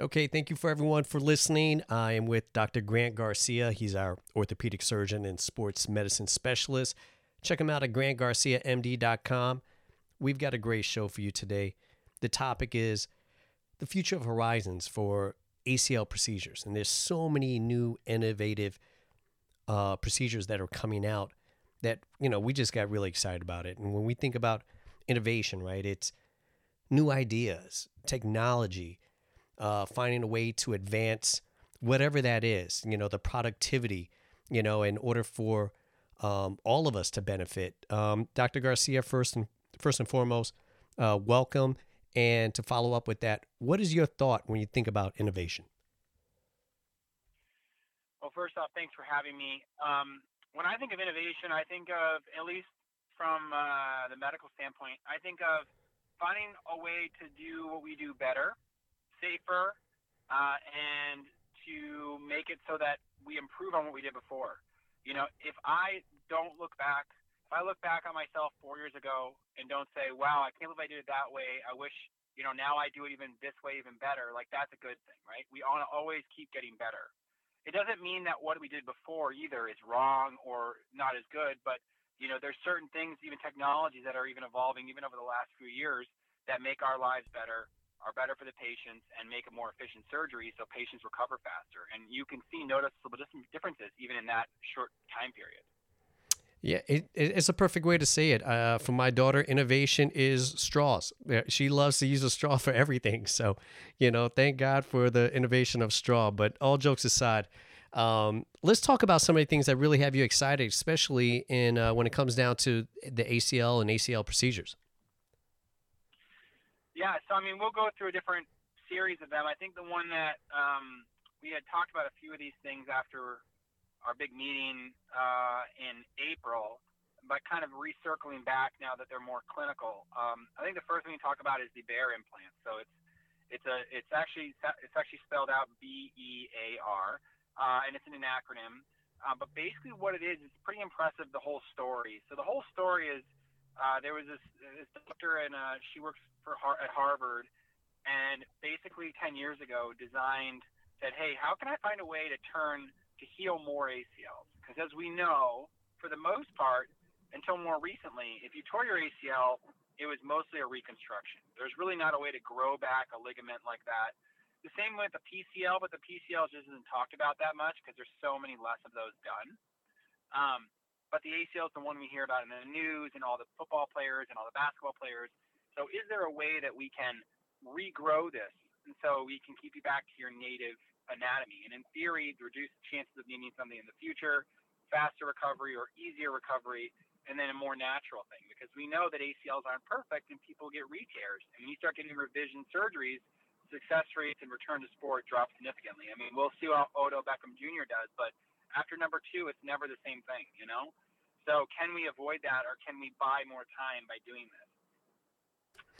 Okay, thank you for everyone for listening. I am with Dr. Grant Garcia. He's our orthopedic surgeon and sports medicine specialist. Check him out at grantgarciamd.com. We've got a great show for you today. The topic is the future of horizons for ACL procedures. And there's so many new innovative uh, procedures that are coming out that, you know, we just got really excited about it. And when we think about innovation, right, it's new ideas, technology, uh, finding a way to advance whatever that is, you know, the productivity, you know, in order for um, all of us to benefit. Um, Dr. Garcia, first and first and foremost, uh, welcome. And to follow up with that, what is your thought when you think about innovation? Well, first off, thanks for having me. Um, when I think of innovation, I think of, at least from uh, the medical standpoint, I think of finding a way to do what we do better, safer, uh, and to make it so that we improve on what we did before. You know, if I don't look back if I look back on myself four years ago and don't say, wow, I can't believe I did it that way. I wish, you know, now I do it even this way, even better. Like that's a good thing, right? We want to always keep getting better. It doesn't mean that what we did before either is wrong or not as good, but you know, there's certain things, even technologies that are even evolving, even over the last few years, that make our lives better, are better for the patients, and make a more efficient surgery so patients recover faster. And you can see noticeable differences even in that short time period. Yeah, it, it's a perfect way to say it. Uh, for my daughter, innovation is straws. She loves to use a straw for everything. So, you know, thank God for the innovation of straw. But all jokes aside, um, let's talk about some of the things that really have you excited, especially in uh, when it comes down to the ACL and ACL procedures. Yeah, so I mean, we'll go through a different series of them. I think the one that um, we had talked about a few of these things after our big meeting uh, in April, but kind of recircling back now that they're more clinical. Um, I think the first thing to talk about is the BEAR implant. So it's it's a it's actually it's actually spelled out B E A R, uh, and it's an acronym. Uh, but basically, what it is, it's pretty impressive. The whole story. So the whole story is uh, there was this this doctor, and uh, she works for Har- at Harvard, and basically 10 years ago designed said, hey, how can I find a way to turn to heal more ACLs. Because as we know, for the most part, until more recently, if you tore your ACL, it was mostly a reconstruction. There's really not a way to grow back a ligament like that. The same with the PCL, but the PCL just isn't talked about that much because there's so many less of those done. Um, but the ACL is the one we hear about in the news and all the football players and all the basketball players. So is there a way that we can regrow this and so we can keep you back to your native anatomy. And in theory, reduce the chances of needing something in the future, faster recovery or easier recovery, and then a more natural thing. Because we know that ACLs aren't perfect and people get re-tears. And when you start getting revision surgeries, success rates and return to sport drop significantly. I mean, we'll see what Odell Beckham Jr. does, but after number two, it's never the same thing, you know? So can we avoid that or can we buy more time by doing this?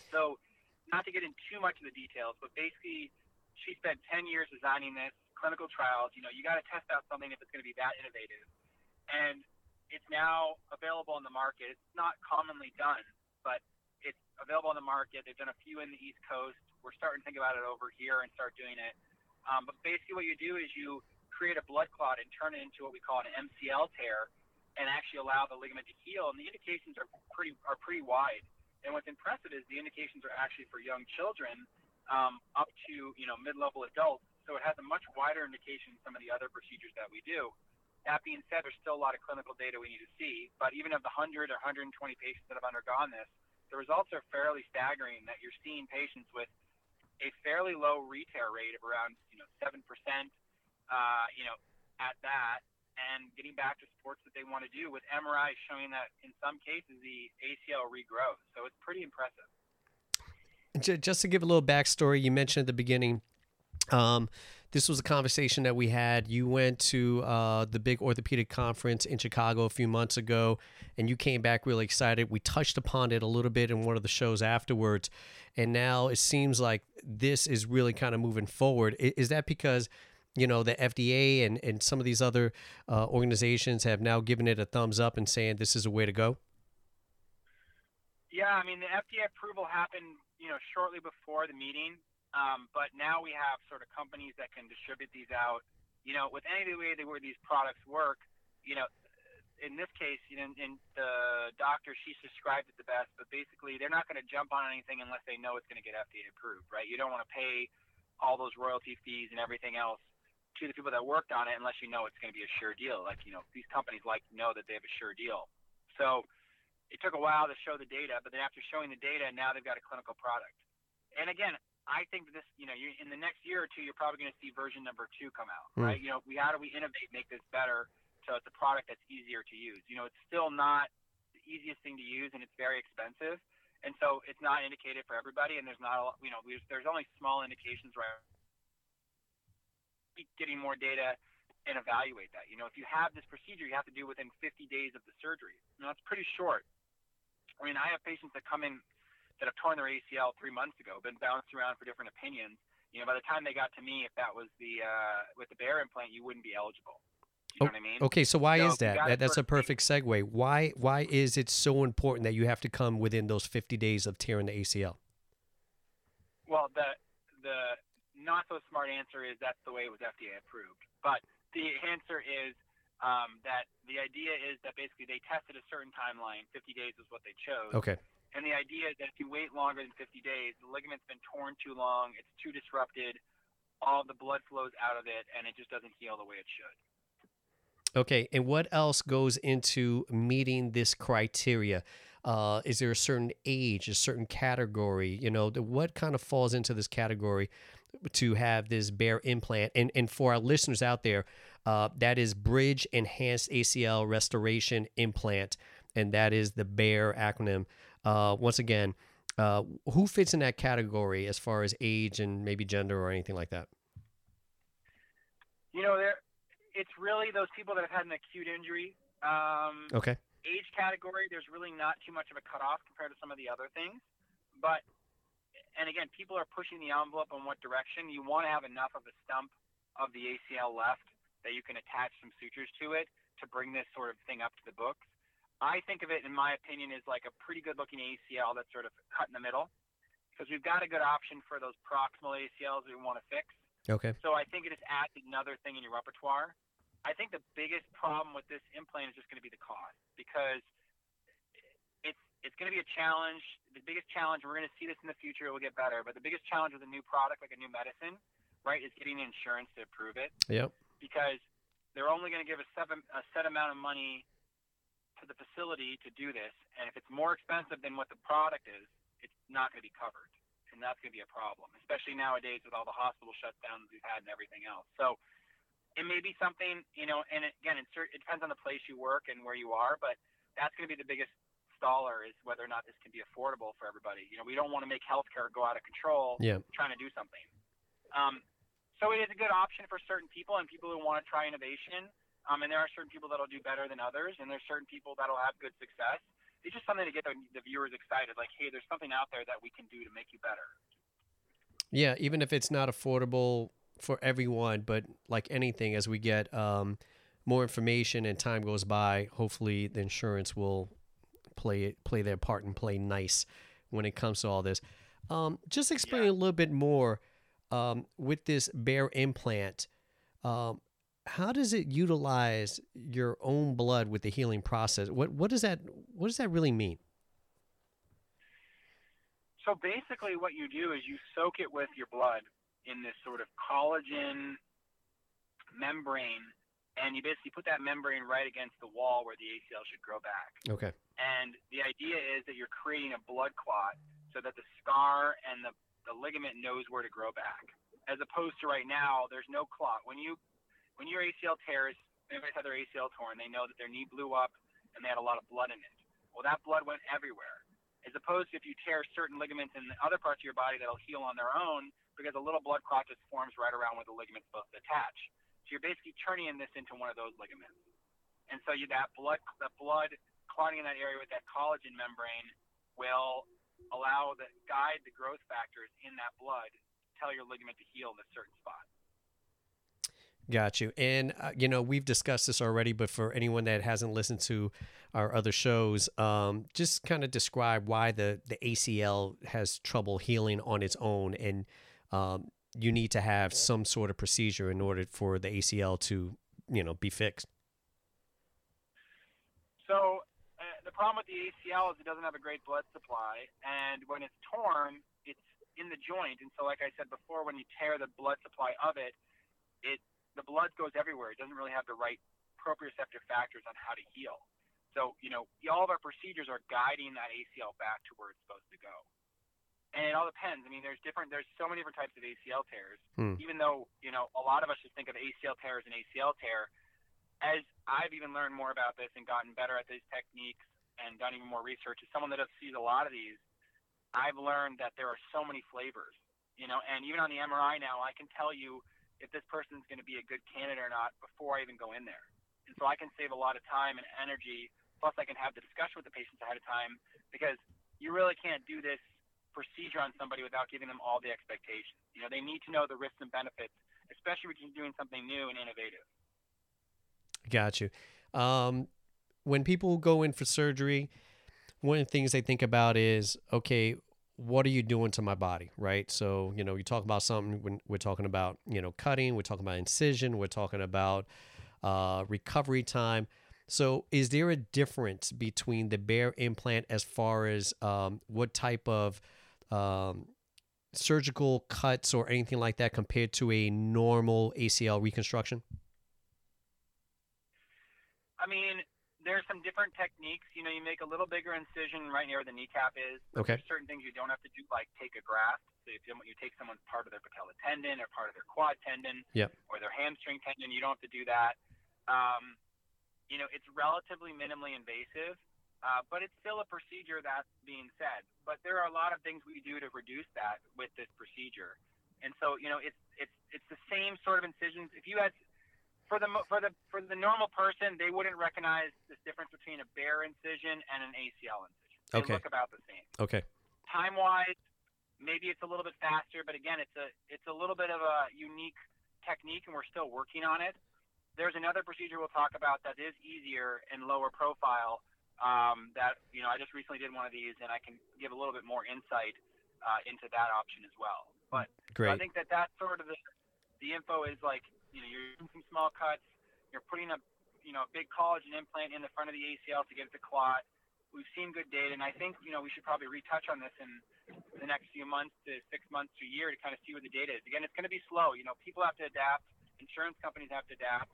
So not to get in too much of the details, but basically she spent 10 years designing this, clinical trials. You know, you got to test out something if it's going to be that innovative. And it's now available on the market. It's not commonly done, but it's available on the market. They've done a few in the East Coast. We're starting to think about it over here and start doing it. Um, but basically, what you do is you create a blood clot and turn it into what we call an MCL tear, and actually allow the ligament to heal. And the indications are pretty are pretty wide. And what's impressive is the indications are actually for young children um, up to you know mid-level adults. So it has a much wider indication than some of the other procedures that we do. That being said, there's still a lot of clinical data we need to see. But even of the 100 or 120 patients that have undergone this, the results are fairly staggering. That you're seeing patients with a fairly low re-tear rate of around you know seven percent, uh, you know, at that, and getting back to sports that they want to do with MRI showing that in some cases the ACL regrows. So it's pretty impressive just to give a little backstory, you mentioned at the beginning, um, this was a conversation that we had. You went to uh, the big orthopedic conference in Chicago a few months ago, and you came back really excited. We touched upon it a little bit in one of the shows afterwards, and now it seems like this is really kind of moving forward. Is that because? You know the FDA and, and some of these other uh, organizations have now given it a thumbs up and saying this is a way to go. Yeah, I mean the FDA approval happened you know, shortly before the meeting. Um, but now we have sort of companies that can distribute these out. You know, with any of the way the way these products work, you know, in this case, you know, in the doctor, she's described it the best, but basically they're not going to jump on anything unless they know it's going to get FDA approved, right? You don't want to pay all those royalty fees and everything else to the people that worked on it unless you know it's going to be a sure deal. Like, you know, these companies like to know that they have a sure deal. So it took a while to show the data, but then after showing the data, now they've got a clinical product. And again, I think this, you know, in the next year or two, you're probably going to see version number two come out, mm. right? You know, we how do we innovate, make this better, so it's a product that's easier to use. You know, it's still not the easiest thing to use, and it's very expensive, and so it's not indicated for everybody. And there's not, a, lot, you know, there's only small indications right. Be getting more data and evaluate that. You know, if you have this procedure, you have to do within 50 days of the surgery. Know, that's pretty short. I mean, I have patients that come in that have torn their ACL three months ago, been bounced around for different opinions. You know, by the time they got to me, if that was the uh, with the BEAR implant, you wouldn't be eligible. You know oh, I mean? Okay, so why so is that? that that's a perfect segue. Why why is it so important that you have to come within those 50 days of tearing the ACL? Well, the the not so smart answer is that's the way it was FDA approved. But the answer is um, that the idea is that basically they tested a certain timeline. 50 days is what they chose. Okay. And the idea is that if you wait longer than 50 days, the ligament's been torn too long, it's too disrupted, all the blood flows out of it, and it just doesn't heal the way it should. Okay, and what else goes into meeting this criteria? Uh, is there a certain age, a certain category? You know, what kind of falls into this category to have this BEAR implant? And and for our listeners out there, uh, that is Bridge Enhanced ACL Restoration Implant, and that is the BEAR acronym. Uh, once again, uh, who fits in that category as far as age and maybe gender or anything like that? You know, there, it's really those people that have had an acute injury. Um, okay. Age category, there's really not too much of a cutoff compared to some of the other things. But, and again, people are pushing the envelope on what direction. You want to have enough of a stump of the ACL left that you can attach some sutures to it to bring this sort of thing up to the books. I think of it, in my opinion, as like a pretty good looking ACL that's sort of cut in the middle because we've got a good option for those proximal ACLs we want to fix. Okay. So I think it just adds another thing in your repertoire. I think the biggest problem with this implant is just going to be the cost because it's going to be a challenge. The biggest challenge we're going to see this in the future. It will get better, but the biggest challenge with a new product like a new medicine, right, is getting insurance to approve it. Yep. Because they're only going to give a, seven, a set amount of money to the facility to do this, and if it's more expensive than what the product is, it's not going to be covered, and that's going to be a problem, especially nowadays with all the hospital shutdowns we've had and everything else. So it may be something, you know, and again, it, it depends on the place you work and where you are, but that's going to be the biggest staller is whether or not this can be affordable for everybody. You know, we don't want to make healthcare go out of control yeah. trying to do something. Um, so it is a good option for certain people and people who want to try innovation. Um, and there are certain people that'll do better than others, and there's certain people that'll have good success. It's just something to get the, the viewers excited. Like, hey, there's something out there that we can do to make you better. Yeah, even if it's not affordable for everyone, but like anything, as we get um, more information and time goes by, hopefully the insurance will play play their part and play nice when it comes to all this. Um, just explain yeah. a little bit more um, with this BEAR implant. Um, how does it utilize your own blood with the healing process? What what does that what does that really mean? So basically, what you do is you soak it with your blood in this sort of collagen membrane, and you basically put that membrane right against the wall where the ACL should grow back. Okay. And the idea is that you're creating a blood clot so that the scar and the, the ligament knows where to grow back. As opposed to right now, there's no clot. When you when your ACL tears, anybody's had their ACL torn, they know that their knee blew up and they had a lot of blood in it. Well, that blood went everywhere. As opposed to if you tear certain ligaments in other parts of your body that'll heal on their own because a little blood clot just forms right around where the ligament's supposed to attach. So you're basically turning this into one of those ligaments. And so you, that blood, the blood clotting in that area with that collagen membrane will allow the guide the growth factors in that blood to tell your ligament to heal in a certain spot. Got you. And, uh, you know, we've discussed this already, but for anyone that hasn't listened to our other shows, um, just kind of describe why the, the ACL has trouble healing on its own and um, you need to have some sort of procedure in order for the ACL to, you know, be fixed. So uh, the problem with the ACL is it doesn't have a great blood supply, and when it's torn, it's in the joint. And so, like I said before, when you tear the blood supply of it, it the blood goes everywhere. It doesn't really have the right proprioceptive factors on how to heal. So, you know, all of our procedures are guiding that ACL back to where it's supposed to go. And it all depends. I mean, there's different, there's so many different types of ACL tears. Hmm. Even though, you know, a lot of us just think of ACL tear as an ACL tear. As I've even learned more about this and gotten better at these techniques and done even more research, as someone that has seen a lot of these, I've learned that there are so many flavors, you know, and even on the MRI now, I can tell you if this person's going to be a good candidate or not before I even go in there. And so I can save a lot of time and energy. Plus, I can have the discussion with the patients ahead of time because you really can't do this procedure on somebody without giving them all the expectations. You know, they need to know the risks and benefits, especially when you're doing something new and innovative. Got you. Um, when people go in for surgery, one of the things they think about is, okay, what are you doing to my body, right? So, you know, you talk about something when we're talking about, you know, cutting, we're talking about incision, we're talking about uh, recovery time. So, is there a difference between the BEAR implant as far as um, what type of um, surgical cuts or anything like that compared to a normal ACL reconstruction? I mean, there's some different techniques. You know, you make a little bigger incision right near where the kneecap is. Okay. There's certain things you don't have to do, like take a graft. So if you, you take someone's part of their patella tendon or part of their quad tendon Yep. or their hamstring tendon, you don't have to do that. Um, you know, it's relatively minimally invasive, uh, but it's still a procedure. That's being said, but there are a lot of things we do to reduce that with this procedure. And so, you know, it's it's it's the same sort of incisions. If you had for the for the for the normal person, they wouldn't recognize this difference between a BEAR incision and an ACL incision. They Okay. look about the same. Okay. Time wise, maybe it's a little bit faster, but again, it's a it's a little bit of a unique technique, and we're still working on it. There's another procedure we'll talk about that is easier and lower profile. Um, that you know, I just recently did one of these, and I can give a little bit more insight uh, into that option as well. But so I think that that's sort of the the info is like you know you're doing some small cuts, you're putting a you know a big collagen implant in the front of the ACL to get it to clot. We've seen good data, and I think you know we should probably retouch on this in the next few months to six months to a year to kind of see what the data is. Again, it's going to be slow. You know, people have to adapt, insurance companies have to adapt,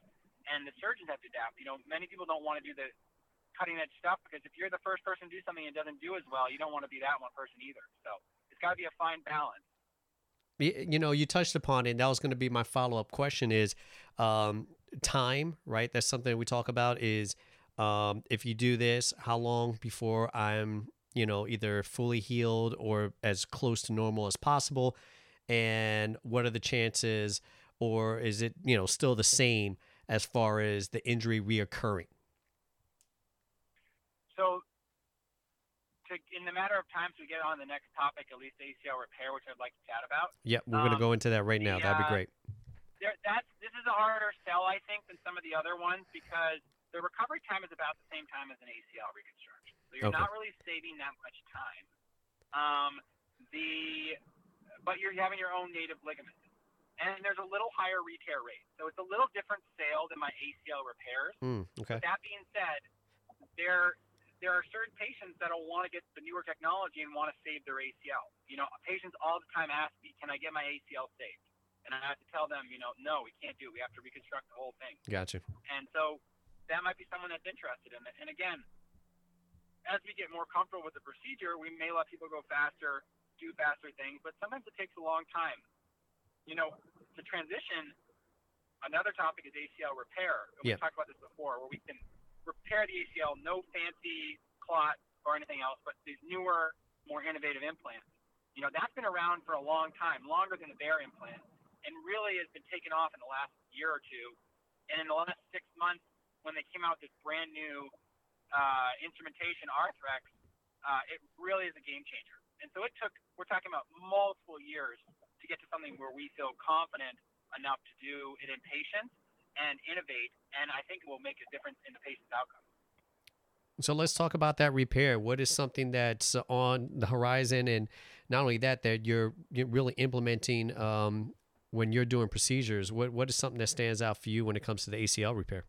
and the surgeons have to adapt. You know, many people don't want to do the cutting edge stuff because if you're the first person to do something and doesn't do as well, you don't want to be that one person either. So it's got to be a fine balance. You know you touched upon it and that was going to be my follow-up question is um, time right that's something we talk about is um, if you do this how long before i'm you know either fully healed or as close to normal as possible and what are the chances or is it you know still the same as far as the injury reoccurring So, to, in the matter of time, to get on the next topic, at least ACL repair, which I'd like to chat about. yeah we're going to Um, go into that right now the, that'd be uh, great There, that's this is a harder sell, I think, than some of the other ones because the recovery time is about the same time as an ACL reconstruction. So you're Okay. not really saving that much time. Um, the but you're having your own native ligament, and there's a little higher retear rate. So it's a little different sale than my ACL repairs. Hmm, okay That being said, there there are certain patients that'll want to get the newer technology and want to save their ACL. You know, patients all the time ask me, "Can I get my ACL saved?" And I have to tell them, you know, no, we can't do it. We have to reconstruct the whole thing. gotcha And so that might be someone that's interested in it. And again, as we get more comfortable with the procedure, we may let people go faster, do faster things, but sometimes it takes a long time. You know, to transition, another topic is ACL repair. Yeah. We've talked about this before, where we can repair the ACL, no fancy clot or anything else, but these newer, more innovative implants. You know, that's been around for a long time, longer than the BEAR implant, and really has been taken off in the last year or two. And in the last six months, when they came out with this brand new uh, instrumentation, Arthrex, uh, it really is a game changer. And so it took, we're talking about multiple years to get to something where we feel confident enough to do it in patients and innovate. And I think it will make a difference in the patient's outcome. So let's talk about that repair. What is something that's on the horizon and not only that, that you're, you're really implementing um, when you're doing procedures. What what is something that stands out for you when it comes to the ACL repair?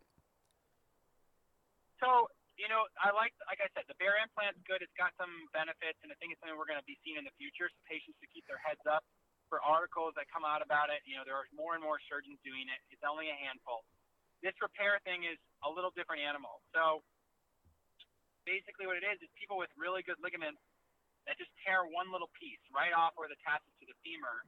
So you know, I like, like I said, the BEAR implant's good. It's got some benefits, and I think it's something we're going to be seeing in the future. So patients to keep their heads up for articles that come out about it. You know, there are more and more surgeons doing it. It's only a handful. This repair thing is a little different animal. So basically, what it is is people with really good ligaments that just tear one little piece right off where it attaches to the femur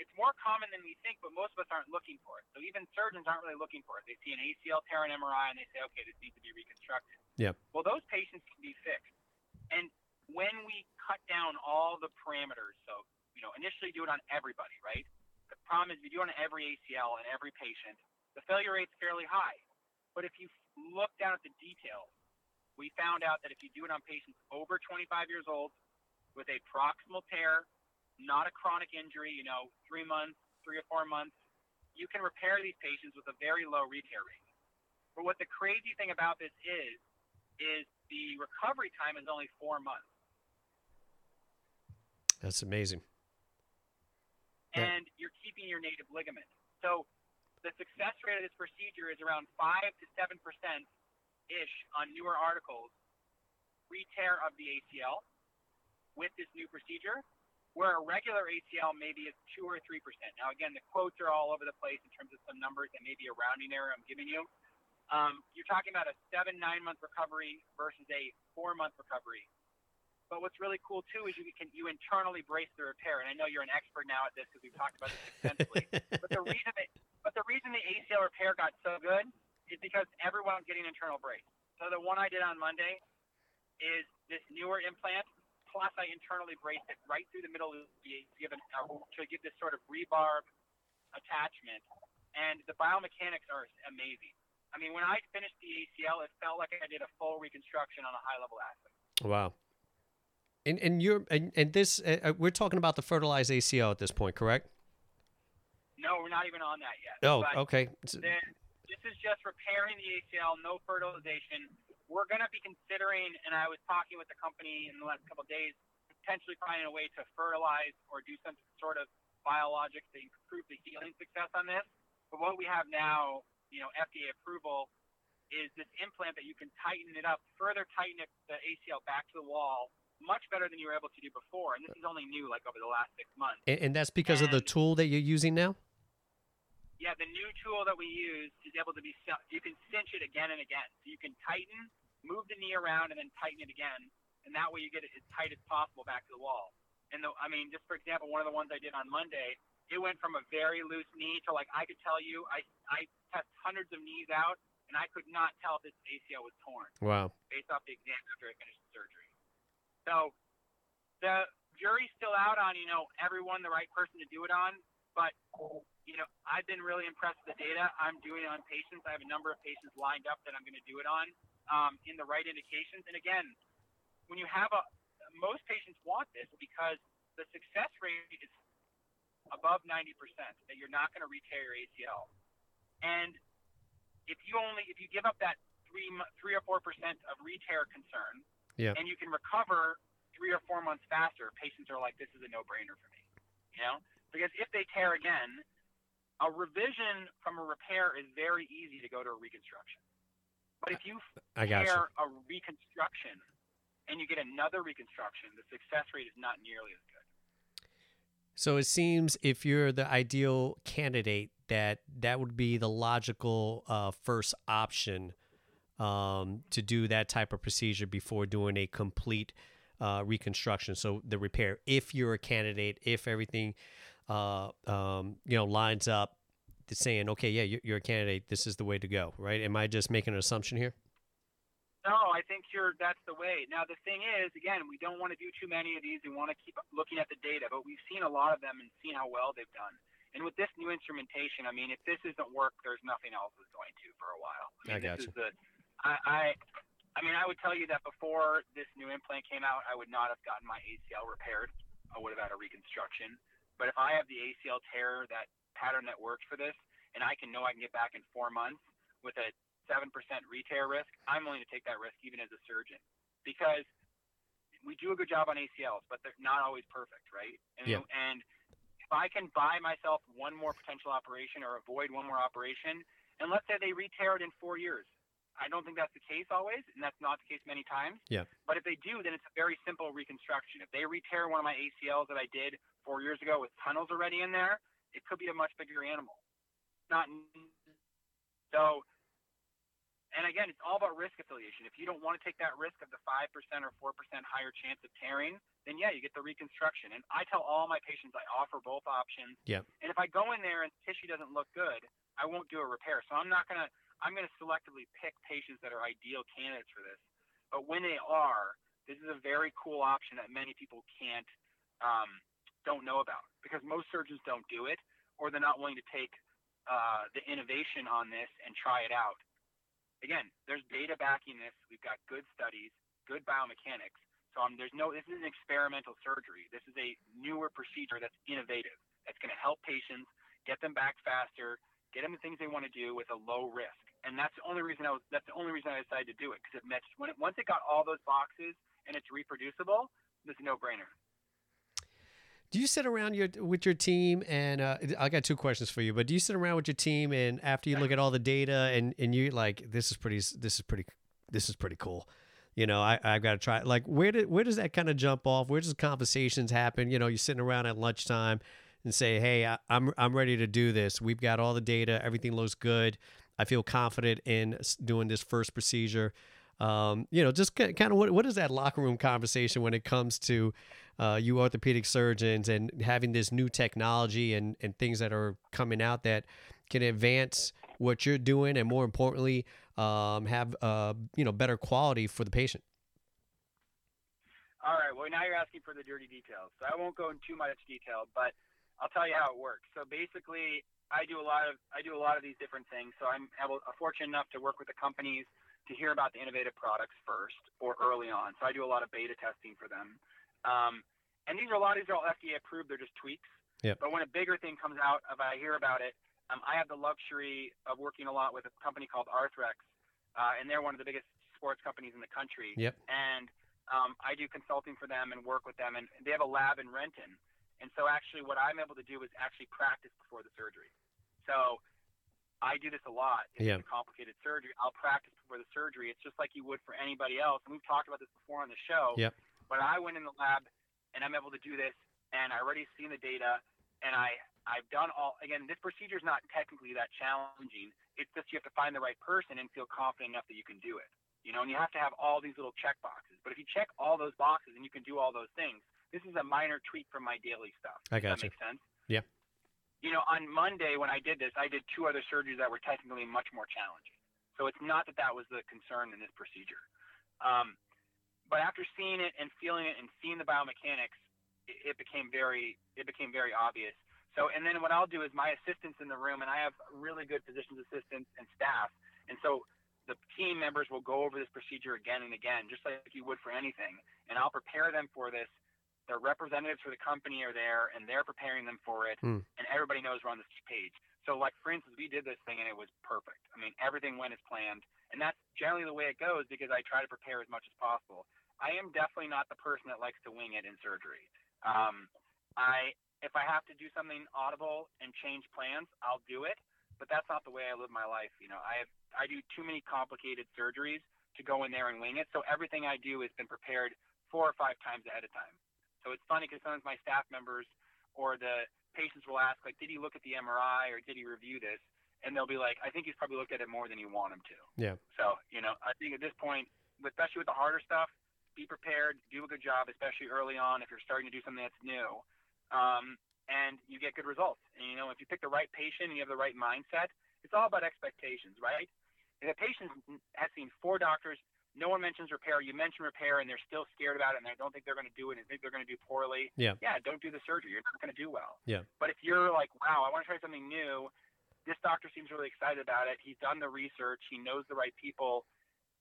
it's more common than we think, but most of us aren't looking for it. So even surgeons aren't really looking for it. They see an ACL tear in MRI and they say, okay, this needs to be reconstructed. Yeah. Well, those patients can be fixed. And when we cut down all the parameters, so you know, initially do it on everybody, right? The problem is we do it on every ACL and every patient. The failure rate's fairly high. But if you look down at the details, we found out that if you do it on patients over 25 years old with a proximal tear not a chronic injury, you know, three months, three or four months, you can repair these patients with a very low retear rate. But what the crazy thing about this is, is the recovery time is only four months. That's amazing. And you're keeping your native ligament. So the success rate of this procedure is around five to seven percent ish on newer articles. Retear of the ACL with this new procedure where a regular ACL maybe is two or three percent. Now, again, the quotes are all over the place in terms of some numbers and maybe a rounding error I'm giving you. Um, you're talking about a seven, nine month recovery versus a four month recovery. But what's really cool too is you can you internally brace the repair. And I know you're an expert now at this because we've talked about this extensively. but the reason that, but the reason the ACL repair got so good is because everyone's getting internal brace. So the one I did on Monday is this newer implant plus I internally braced it right through the middle of the given uh, to give this sort of rebarb attachment, and the biomechanics are amazing. I mean, when I finished the ACL, it felt like I did a full reconstruction on a high level aspect. Wow. And and you're and, and this uh, uh we're talking about the fertilized ACL at this point, correct? No, we're not even on that yet. Oh, okay. Then, this is just repairing the ACL, no fertilization we're going to be considering, and I was talking with the company in the last couple of days, potentially finding a way to fertilize or do some sort of biologics to improve the healing success on this. But what we have now, you know, FDA approval, is this implant that you can tighten it up, further tighten it, the ACL back to the wall, much better than you were able to do before. And this is only new, like over the last six months. And, and that's because and, of the tool that you're using now. Yeah, the new tool that we use is able to be you can cinch it again and again. So you can tighten move the knee around and then tighten it again, and that way you get it as tight as possible back to the wall. And the, I mean, just for example, one of the ones I did on Monday, it went from a very loose knee to like I could tell you, I I test hundreds of knees out, and I could not tell if this ACL was torn. Wow. Based off the exam after I finished the surgery. So the jury's still out on you know everyone the right person to do it on, but you know I've been really impressed with the data. I'm doing it on patients. I have a number of patients lined up that I'm going to do it on um, in the right indications. And again, when you have a, most patients want this because the success rate is above 90% that you're not going to retear your ACL. And if you only, if you give up that three, three or 4% of retear concern yeah. and you can recover three or four months faster, patients are like, this is a no brainer for me, you know, because if they tear again, a revision from a repair is very easy to go to a reconstruction. But if you I you. a reconstruction and you get another reconstruction, the success rate is not nearly as good. So it seems if you're the ideal candidate, that that would be the logical uh, first option um, to do that type of procedure before doing a complete uh, reconstruction. So the repair, if you're a candidate, if everything uh, um, you know lines up saying, okay, yeah, you're, a candidate. This is the way to go, right? Am I just making an assumption here? No, I think you're. That's the way. Now the thing is, again, we don't want to do too many of these. We want to keep looking at the data, but we've seen a lot of them and seen how well they've done. And with this new instrumentation, I mean, if this doesn't work, there's nothing else that's going to for a while. I, mean, I got you. The, I, I, I mean, I would tell you that before this new implant came out, I would not have gotten my ACL repaired. I would have had a reconstruction. But if I have the ACL tear that pattern that works for this, and I can know I can get back in four months with a seven percent retear risk, I'm willing to take that risk even as a surgeon, because we do a good job on ACLs, but they're not always perfect, right? And, Yeah. and if I can buy myself one more potential operation or avoid one more operation, and let's say they re-tear it in four years, I don't think that's the case always, and that's not the case many times. Yeah. But if they do, then it's a very simple reconstruction. If they re-tear one of my ACLs that I did four years ago with tunnels already in there, it could be a much bigger animal. Not so. And again, it's all about risk affiliation. If you don't want to take that risk of the five percent or four percent higher chance of tearing, then yeah, you get the reconstruction. And I tell all my patients I offer both options. Yeah. And if I go in there and tissue doesn't look good, I won't do a repair. So I'm not gonna. I'm gonna selectively pick patients that are ideal candidates for this. But when they are, this is a very cool option that many people can't um, don't know about because most surgeons don't do it or they're not willing to take uh, the innovation on this and try it out. Again, there's data backing this. We've got good studies, good biomechanics. So um, there's no. This is an experimental surgery. This is a newer procedure that's innovative. That's going to help patients get them back faster, get them the things they want to do with a low risk. And that's the only reason I was. That's the only reason I decided to do it because it matched. When it, once it got all those boxes and it's reproducible, it's a no-brainer. Do you sit around your with your team and uh, I got two questions for you, but do you sit around with your team and after you look at all the data and and you like this is pretty this is pretty this is pretty cool. You know, I I've got to try. Like, where did where does that kind of jump off? Where does conversations happen? You know, you're sitting around at lunchtime and say, "Hey, I, I'm I'm ready to do this. We've got all the data. Everything looks good. I feel confident in doing this first procedure." Um, you know, just kind of what what is that locker room conversation when it comes to uh, you orthopedic surgeons and having this new technology and and things that are coming out that can advance what you're doing and more importantly um, have uh, you know better quality for the patient. All right. Well, now you're asking for the dirty details, so I won't go in too much detail, but I'll tell you how it works. So basically, I do a lot of I do a lot of these different things. So I'm able, a fortunate enough to work with the companies to hear about the innovative products first or early on. So I do a lot of beta testing for them. Um, and these are a lot of these are all FDA approved. They're just tweaks. Yep. But when a bigger thing comes out, if I hear about it, um, I have the luxury of working a lot with a company called Arthrex, uh, and they're one of the biggest sports companies in the country. Yep. And um, I do consulting for them and work with them, and they have a lab in Renton. And so actually, what I'm able to do is actually practice before the surgery. So I do this a lot. If Yeah. it's a complicated surgery, I'll practice before the surgery. It's just like you would for anybody else. And we've talked about this before on the show. Yep. But I went in the lab and I'm able to do this, and I already seen the data, and I I've done all. Again, this procedure is not technically that challenging. It's just you have to find the right person and feel confident enough that you can do it. You know, and you have to have all these little check boxes. But if you check all those boxes and you can do all those things, this is a minor tweak from my daily stuff. I Does got that you. make sense? Yeah. You know, on Monday when I did this, I did two other surgeries that were technically much more challenging. So it's not that that was the concern in this procedure. Um, but after seeing it and feeling it and seeing the biomechanics, it, it became very it became very obvious. So and then what I'll do is my assistants in the room, and I have really good physicians assistants and staff, and so the team members will go over this procedure again and again, just like you would for anything, and I'll prepare them for this. The representatives for the company are there, and they're preparing them for it, Hmm. and everybody knows we're on this page. So, like for instance, we did this thing and it was perfect. I mean, everything went as planned, and that's generally the way it goes because I try to prepare as much as possible. I am definitely not the person that likes to wing it in surgery. Um, I if I have to do something audible and change plans, I'll do it. But that's not the way I live my life. You know, I have I do too many complicated surgeries to go in there and wing it. So everything I do has been prepared four or five times ahead of time. So it's funny because sometimes my staff members or the patients will ask, like, did he look at the MRI or did he review this? And they'll be like, I think he's probably looked at it more than you want him to. Yeah. So, you know, I think at this point, especially with the harder stuff, be prepared, do a good job, especially early on if you're starting to do something that's new. Um, and you get good results. And, you know, if you pick the right patient and you have the right mindset, it's all about expectations, right? If a patient has seen four doctors, no one mentions repair, you mention repair and they're still scared about it and they don't think they're going to do it and think they're going to do poorly, Yeah. yeah, don't do the surgery. You're not going to do well. Yeah. But if you're like, wow, I want to try something new, this doctor seems really excited about it. He's done the research. He knows the right people,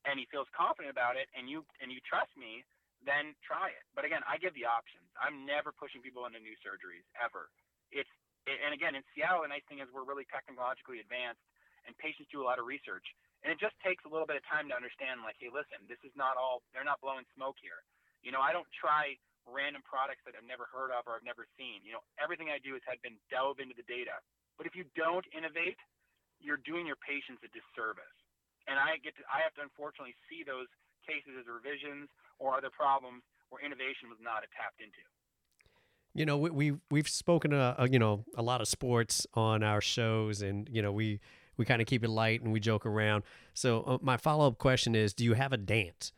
and he feels confident about it. And you and you trust me, then try it. But again, I give the options. I'm never pushing people into new surgeries ever. It's and again in Seattle, the nice thing is we're really technologically advanced, and patients do a lot of research. And it just takes a little bit of time to understand, like, hey, listen, this is not all. They're not blowing smoke here. You know, I don't try random products that I've never heard of or I've never seen. You know, everything I do has had been delve into the data. But if you don't innovate, you're doing your patients a disservice. And I get to, I have to unfortunately see those cases as revisions or other problems where innovation was not tapped into. You know, we, we we've spoken uh, uh, you know a lot of sports on our shows, and you know we we kind of keep it light and we joke around. So uh, my follow up question is, do you have a dance?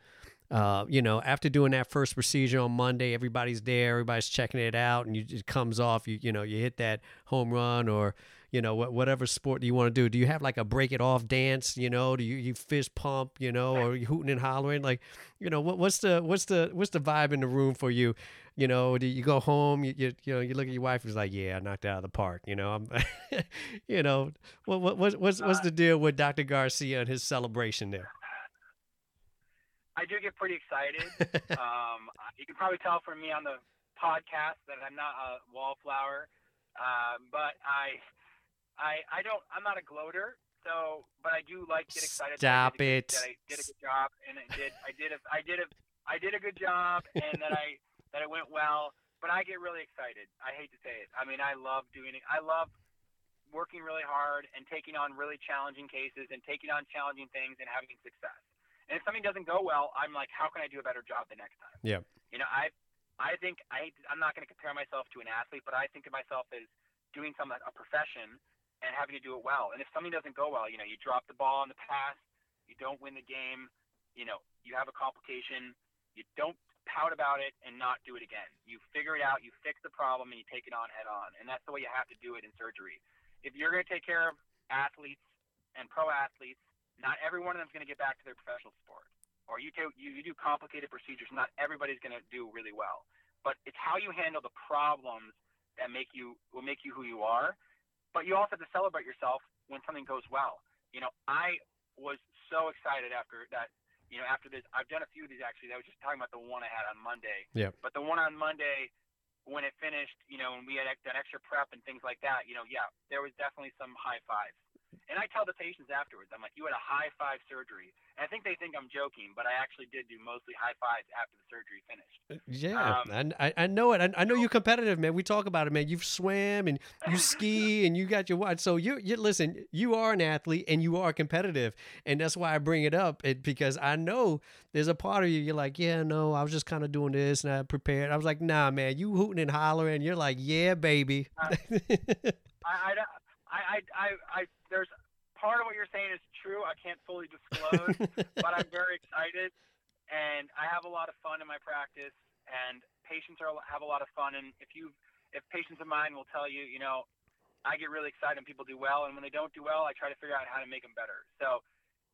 Uh, you know, after doing that first procedure on Monday, everybody's there, everybody's checking it out, and you, it comes off. You you know, you hit that home run or you know whatever sport you want to do. Do you have like a break it off dance? You know, do you, you fist pump? You know, or you hooting and hollering? Like, you know, what, what's the what's the what's the vibe in the room for you? You know, do you go home? You, you, you know, you look at your wife who's like, "Yeah, I knocked out of the park." You know, I'm, you know, what what what's what's, what's the deal with Dr. Garcia and his celebration there? I do get pretty excited. um, you can probably tell from me on the podcast that I'm not a wallflower, um, but I, I, I don't. I'm not a gloater. So, but I do like get excited. Stop that I it. That I did a good job, and I did. I did. A, I did a. I did a good job, and that I that it went well. But I get really excited. I hate to say it. I mean, I love doing it. I love working really hard and taking on really challenging cases and taking on challenging things and having success. And if something doesn't go well, I'm like, how can I do a better job the next time? Yeah. You know, I, I think I, I'm not going to compare myself to an athlete, but I think of myself as doing something a profession and having to do it well. And if something doesn't go well, you know, you drop the ball in the pass, you don't win the game, you know, you have a complication, you don't pout about it and not do it again. You figure it out, you fix the problem, and you take it on head on. And that's the way you have to do it in surgery. If you're going to take care of athletes and pro athletes not every one of them is going to get back to their professional sport. Or you, do, you, you do complicated procedures, not everybody's going to do really well. But it's how you handle the problems that make you will make you who you are. But you also have to celebrate yourself when something goes well. You know, I was so excited after that. You know, after this, I've done a few of these actually. I was just talking about the one I had on Monday. Yeah. But the one on Monday, when it finished, you know, and we had done extra prep and things like that, you know, yeah, there was definitely some high fives. And I tell the patients afterwards, I'm like, you had a high five surgery. And I think they think I'm joking, but I actually did do mostly high fives after the surgery finished. Uh, yeah, um, I, I know it. I, I know you're competitive, man. We talk about it, man. You've swam and you ski and you got your watch. So you you listen. You are an athlete and you are competitive, and that's why I bring it up. It, because I know there's a part of you. You're like, yeah, no, I was just kind of doing this and I prepared. I was like, nah, man. You hooting and hollering. You're like, yeah, baby. Uh, I, I, I, I, I, there's part of what you're saying is true. I can't fully disclose, but I'm very excited, and I have a lot of fun in my practice, and patients are have a lot of fun. And if you, if patients of mine will tell you, you know, I get really excited when people do well, and when they don't do well, I try to figure out how to make them better. So,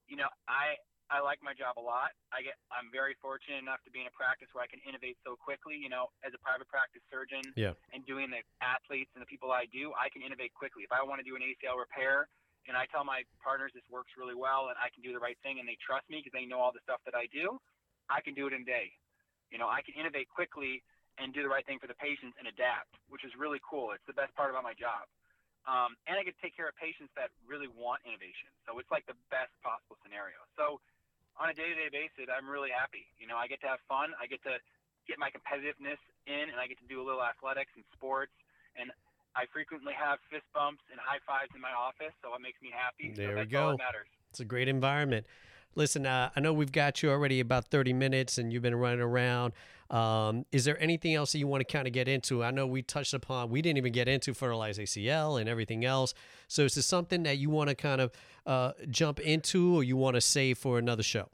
you know, I I like my job a lot. I get I'm very fortunate enough to be in a practice where I can innovate so quickly. You know, as a private practice surgeon, yeah. and doing the athletes and the people I do, I can innovate quickly. If I want to do an ACL repair, and I tell my partners this works really well, and I can do the right thing, and they trust me because they know all the stuff that I do, I can do it in a day. You know, I can innovate quickly and do the right thing for the patients and adapt, which is really cool. It's the best part about my job. Um, and I get to take care of patients that really want innovation. So it's like the best possible scenario. So on a day-to-day basis, I'm really happy. You know, I get to have fun. I get to get my competitiveness in, and I get to do a little athletics and sports. And I frequently have fist bumps and high fives in my office, so it makes me happy. There so we go. matters. It's a great environment. Listen, uh, I know we've got you already about 30 minutes and you've been running around. Um, is there anything else that you want to kind of get into? I know we touched upon, we didn't even get into fertilized ACL and everything else. So is this something that you want to kind of uh, jump into or you want to save for another show?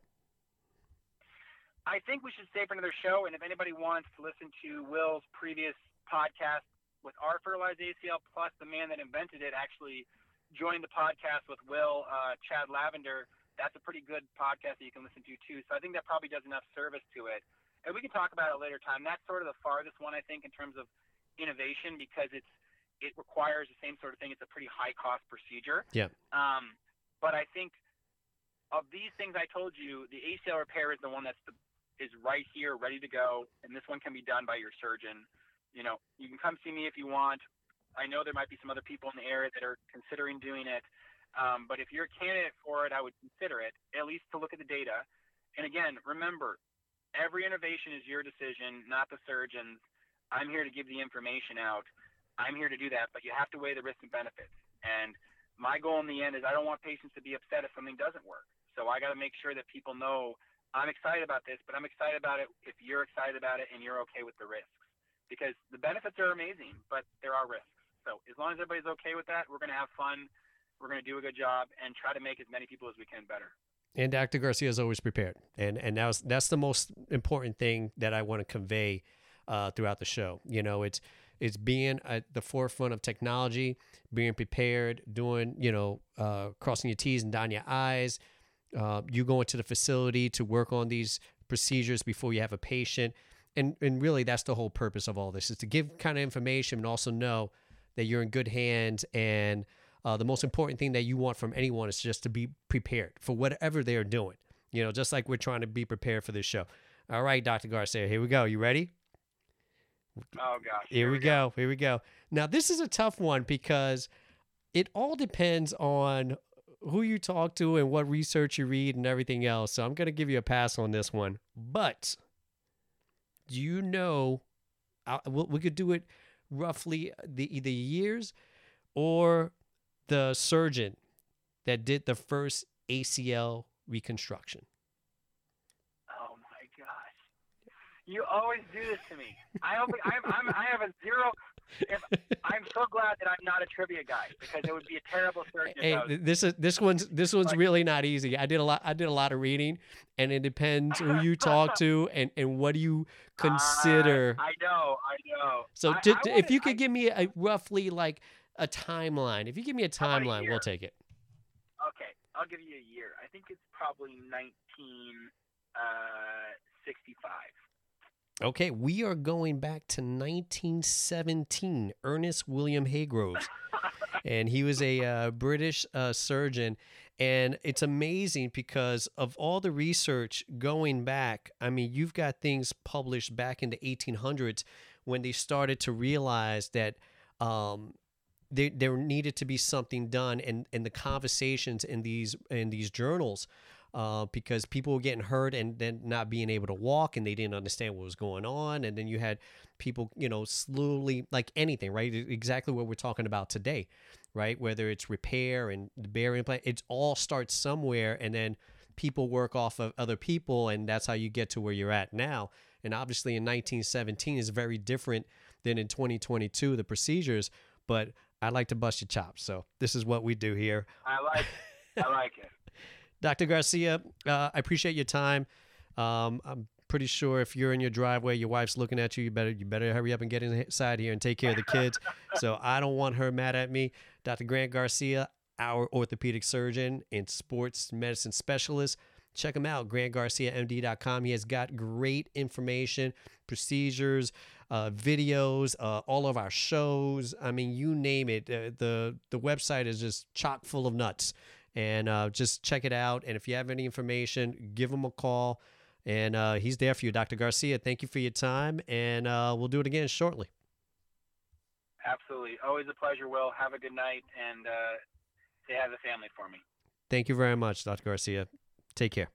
I think we should save for another show. And if anybody wants to listen to Will's previous podcast with our fertilized ACL, plus the man that invented it actually joined the podcast with Will, uh, Chad Lavender, that's a pretty good podcast that you can listen to too. So I think that probably does enough service to it. And we can talk about it later time. That's sort of the farthest one I think in terms of innovation because it's it requires the same sort of thing. It's a pretty high cost procedure. Yeah. Um, but I think of these things I told you, the ACL repair is the one that's the, is right here, ready to go, and this one can be done by your surgeon. You know, you can come see me if you want. I know there might be some other people in the area that are considering doing it. Um, but if you're a candidate for it, I would consider it, at least to look at the data. And again, remember, every innovation is your decision, not the surgeon's. I'm here to give the information out. I'm here to do that, but you have to weigh the risks and benefits. And my goal in the end is I don't want patients to be upset if something doesn't work. So I got to make sure that people know I'm excited about this, but I'm excited about it if you're excited about it and you're okay with the risks. Because the benefits are amazing, but there are risks. So as long as everybody's okay with that, we're going to have fun. We're going to do a good job and try to make as many people as we can better. And Dr. Garcia is always prepared, and and that's that's the most important thing that I want to convey uh, throughout the show. You know, it's it's being at the forefront of technology, being prepared, doing you know, uh, crossing your T's and dotting your I's. Uh, you go into the facility to work on these procedures before you have a patient, and and really that's the whole purpose of all this is to give kind of information and also know that you're in good hands and uh, the most important thing that you want from anyone is just to be prepared for whatever they're doing. You know, just like we're trying to be prepared for this show. All right, Dr. Garcia, here we go. You ready? Oh gosh. Here, we, go. go. Here we go. Now, this is a tough one because it all depends on who you talk to and what research you read and everything else. So I'm going to give you a pass on this one. But do you know? Uh, we could do it roughly the the years or the surgeon that did the first ACL reconstruction? Oh my gosh! You always do this to me. I I'm, I have a zero. If, I'm so glad that I'm not a trivia guy because it would be a terrible surgeon. Hey, this is this one's this one's really not easy. I did a lot. I did a lot of reading, and it depends who you talk to and and what do you consider. Uh, I know, I know. So I, to, I if you could I, give me a roughly like a timeline. If you give me a timeline, we'll take it. Okay, I'll give you a year. I think it's probably 1965. Okay, we are going back to 1917. Ernest William Hey Groves. and he was a uh, British uh, surgeon. And it's amazing because of all the research going back. I mean, you've got things published back in the 1800s when they started to realize that um, there, there needed to be something done and and the conversations in these in these journals uh, because people were getting hurt and then not being able to walk and they didn't understand what was going on and then you had people you know slowly like anything right exactly what we're talking about today right whether it's repair and the BEAR implant it all starts somewhere and then people work off of other people and that's how you get to where you're at now and obviously in 1917 is very different than in 2022 the procedures but I like to bust your chops. So this is what we do here. I like it. I like it. Dr. Garcia, uh, I appreciate your time. Um, I'm pretty sure if you're in your driveway, your wife's looking at you, you better you better hurry up and get inside here and take care of the kids. so I don't want her mad at me. Dr. Grant Garcia, our orthopedic surgeon and sports medicine specialist. Check him out, grantgarciamd.com. He has got great information, procedures, uh, videos, uh, all of our shows. I mean, you name it. Uh, the the website is just chock full of nuts. And uh, just check it out. And if you have any information, give him a call. And uh, he's there for you, Dr. Garcia. Thank you for your time, and uh, we'll do it again shortly. Absolutely, always a pleasure. Will have a good night, and say hi to the family for me. Thank you very much, Dr. Garcia. Take care.